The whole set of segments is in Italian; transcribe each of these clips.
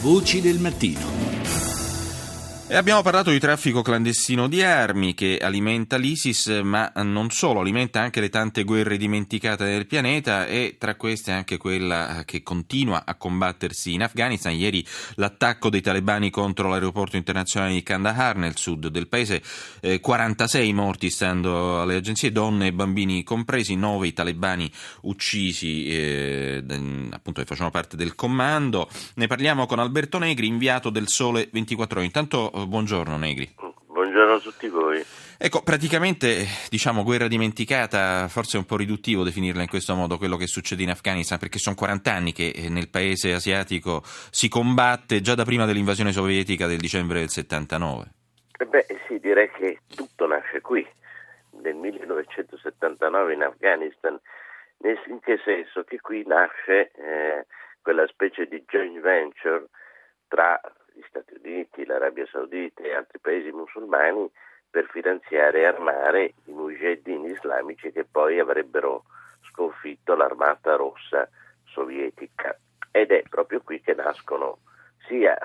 Voci del mattino. E abbiamo parlato di traffico clandestino di armi che alimenta l'ISIS, ma non solo, alimenta anche le tante guerre dimenticate del pianeta e tra queste anche quella che continua a combattersi in Afghanistan. Ieri l'attacco dei talebani contro l'aeroporto internazionale di Kandahar nel sud del paese, eh, 46 morti stando alle agenzie, donne e bambini compresi, 9 i talebani uccisi eh, appunto che facevano parte del comando. Ne parliamo con Alberto Negri, inviato del Sole 24 ore. Intanto buongiorno Negri. Buongiorno a tutti voi. Ecco, praticamente, diciamo, guerra dimenticata, forse è un po' riduttivo definirla in questo modo quello che succede in Afghanistan, perché sono 40 anni che eh, nel paese asiatico si combatte già da prima dell'invasione sovietica del dicembre del 79. Eh beh, sì, direi che tutto nasce qui, nel 1979 in Afghanistan, in che senso? Che qui nasce eh, quella specie di joint venture tra gli Stati Uniti, l'Arabia Saudita e altri paesi musulmani per finanziare e armare i mujahideen islamici che poi avrebbero sconfitto l'armata rossa sovietica. Ed è proprio qui che nascono sia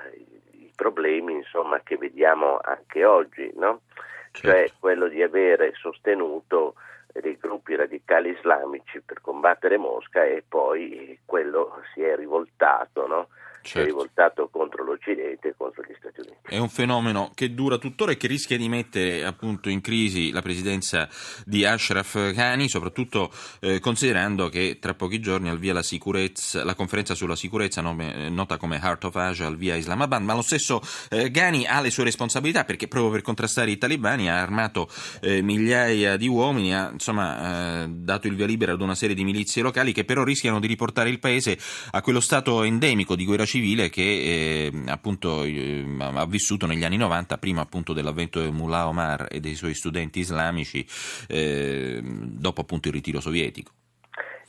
i problemi insomma, che vediamo anche oggi, no? certo. cioè quello di avere sostenuto dei gruppi radicali islamici per combattere Mosca e poi quello si è rivoltato, no? Certo. si è rivoltato contro l'Occidente e contro gli Stati Uniti. È un fenomeno che dura tuttora e che rischia di mettere appunto in crisi la presidenza di Ashraf Ghani, soprattutto eh, considerando che tra pochi giorni al via la, la conferenza sulla sicurezza nome, nota come Heart of Asia al via Islamabad, ma lo stesso eh, Ghani ha le sue responsabilità perché proprio per contrastare i talibani ha armato eh, migliaia di uomini, ha insomma eh, dato il via libera ad una serie di milizie locali che però rischiano di riportare il paese a quello stato endemico di guerra civile che eh, appunto eh, ha vissuto negli anni 90, prima appunto dell'avvento del Mullah Omar e dei suoi studenti islamici, eh, dopo appunto il ritiro sovietico.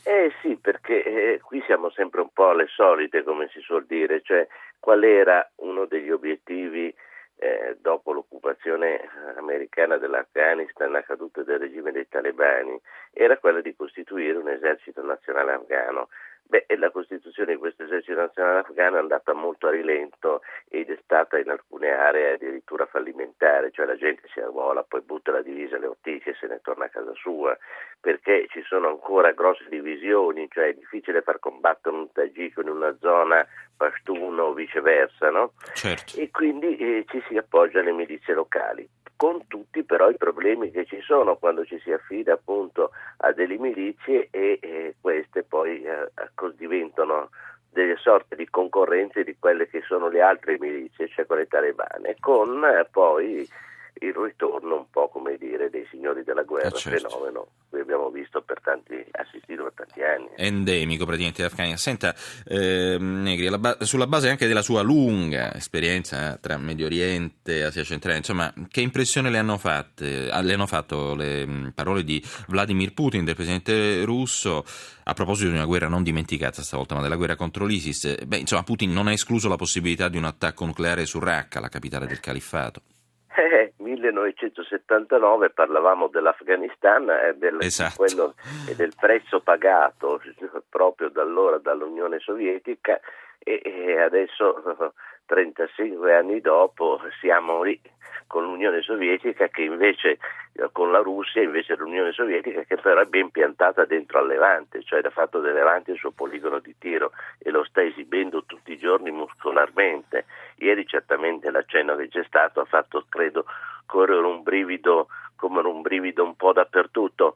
Eh sì, perché eh, qui siamo sempre un po' alle solite, come si suol dire, cioè qual era uno degli obiettivi eh, dopo l'occupazione americana dell'Afghanistan, la caduta del regime dei talebani, era quella di costituire un esercito nazionale afghano. Beh, la costituzione di questo esercito nazionale afghano è andata molto a rilento ed è stata in alcune aree addirittura fallimentare, cioè la gente si arruola, poi butta la divisa alle ortiche e se ne torna a casa sua, perché ci sono ancora grosse divisioni, cioè è difficile far combattere un tagiko in una zona pashtuno o viceversa, no? Certo. E quindi eh, ci si appoggia alle milizie locali con tutti però i problemi che ci sono quando ci si affida appunto a delle milizie e, e queste poi eh, diventano delle sorte di concorrenze di quelle che sono le altre milizie, cioè quelle talebane, con eh, poi il ritorno un po' come dire dei signori della guerra, eh certo. fenomeno abbiamo visto per tanti, assistito per tanti anni. Endemico praticamente d'Afghanistan. Senta, eh, Negri, ba- sulla base anche della sua lunga esperienza tra Medio Oriente e Asia centrale, insomma, che impressione le hanno, fatte, ah, le hanno fatto le mm, parole di Vladimir Putin, del presidente russo, a proposito di una guerra non dimenticata stavolta, ma della guerra contro l'ISIS? Beh, insomma, Putin non ha escluso la possibilità di un attacco nucleare su Raqqa, la capitale del califfato. Eh, 1979 parlavamo dell'Afghanistan e del, esatto. quello, e del prezzo pagato proprio da allora dall'Unione Sovietica e, e adesso 35 anni dopo siamo lì con l'Unione Sovietica che invece con la Russia invece l'Unione Sovietica che però è ben piantata dentro al Levante, cioè ha fatto del Levante il suo poligono di tiro e lo sta esibendo tutti i giorni muscolarmente. Ieri certamente l'accenno che c'è stato ha fatto credo correre un brivido come un brivido un po' dappertutto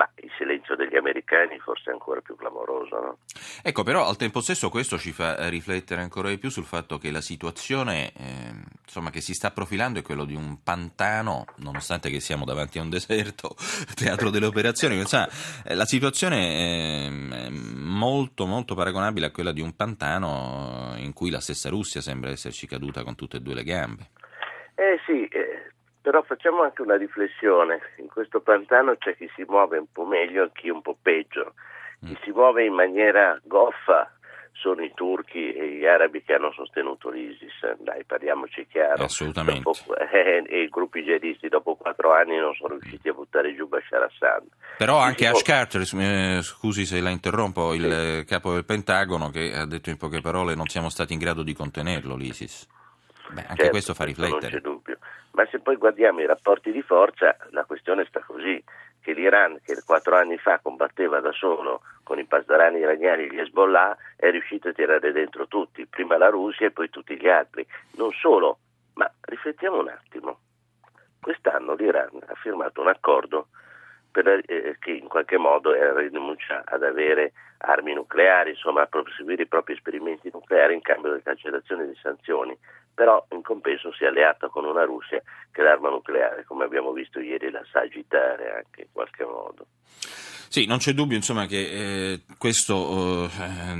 ma il silenzio degli americani forse è ancora più clamoroso. No? Ecco, però al tempo stesso questo ci fa riflettere ancora di più sul fatto che la situazione eh, insomma, che si sta profilando è quella di un pantano, nonostante che siamo davanti a un deserto, teatro delle operazioni, insomma, eh, la situazione è molto molto paragonabile a quella di un pantano in cui la stessa Russia sembra esserci caduta con tutte e due le gambe. Eh sì, eh, però facciamo anche una riflessione, in questo pantano c'è chi si muove un po' meglio e chi un po' peggio, chi mm. si muove in maniera goffa sono i turchi e gli arabi che hanno sostenuto l'ISIS, dai parliamoci chiaro. Assolutamente. Dopo, eh, e i gruppi jihadisti dopo quattro anni non sono riusciti a buttare giù Bashar Assad. Però anche Ash Carter, eh, scusi se la interrompo, il sì. capo del Pentagono che ha detto in poche parole non siamo stati in grado di contenerlo l'ISIS. Beh, anche certo, questo fa riflettere. Ma se poi guardiamo i rapporti di forza, la questione sta così che l'Iran, che quattro anni fa combatteva da solo con i pasdarani iraniani e gli Hezbollah, è riuscito a tirare dentro tutti, prima la Russia e poi tutti gli altri. Non solo, ma riflettiamo un attimo. Quest'anno l'Iran ha firmato un accordo per, eh, che in qualche modo rinuncia ad avere armi nucleari, insomma a proseguire i propri esperimenti nucleari in cambio della cancellazione di sanzioni, però in compenso si è alleato con una Russia che l'arma nucleare, come abbiamo visto ieri, la sa agitare anche in qualche modo. Sì, non c'è dubbio insomma, che eh, questo eh,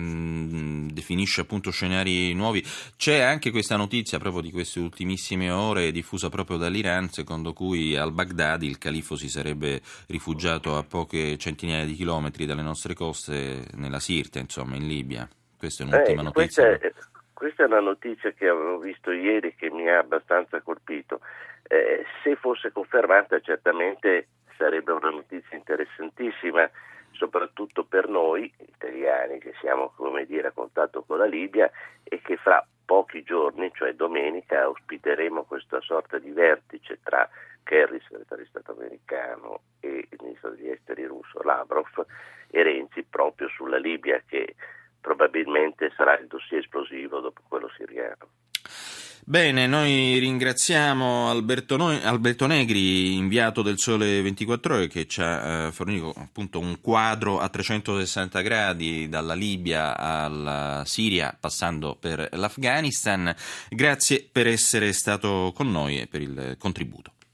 definisce appunto scenari nuovi. C'è anche questa notizia proprio di queste ultimissime ore diffusa proprio dall'Iran, secondo cui al Baghdad il califo si sarebbe rifugiato a poche centinaia di chilometri dalle nostre coste nella Sirte, insomma, in Libia. Questa è un'ultima eh, notizia. Questa è, questa è, una notizia che avevo visto ieri che mi ha abbastanza colpito. Eh, se fosse confermata certamente sarebbe una notizia interessantissima, soprattutto per noi italiani che siamo dire, a contatto con la Libia e che fra pochi giorni, cioè domenica, ospiteremo questa sorta di vertice tra Kerry, segretario di Stato americano, e il ministro degli esteri russo Lavrov e Renzi proprio sulla Libia che probabilmente sarà il dossier esplosivo dopo quello siriano. Bene, noi ringraziamo Alberto, Alberto, Negri, inviato del Sole 24 Ore, che ci ha eh, fornito appunto un quadro a 360 gradi dalla Libia alla Siria, passando per l'Afghanistan. Grazie per essere stato con noi e per il contributo.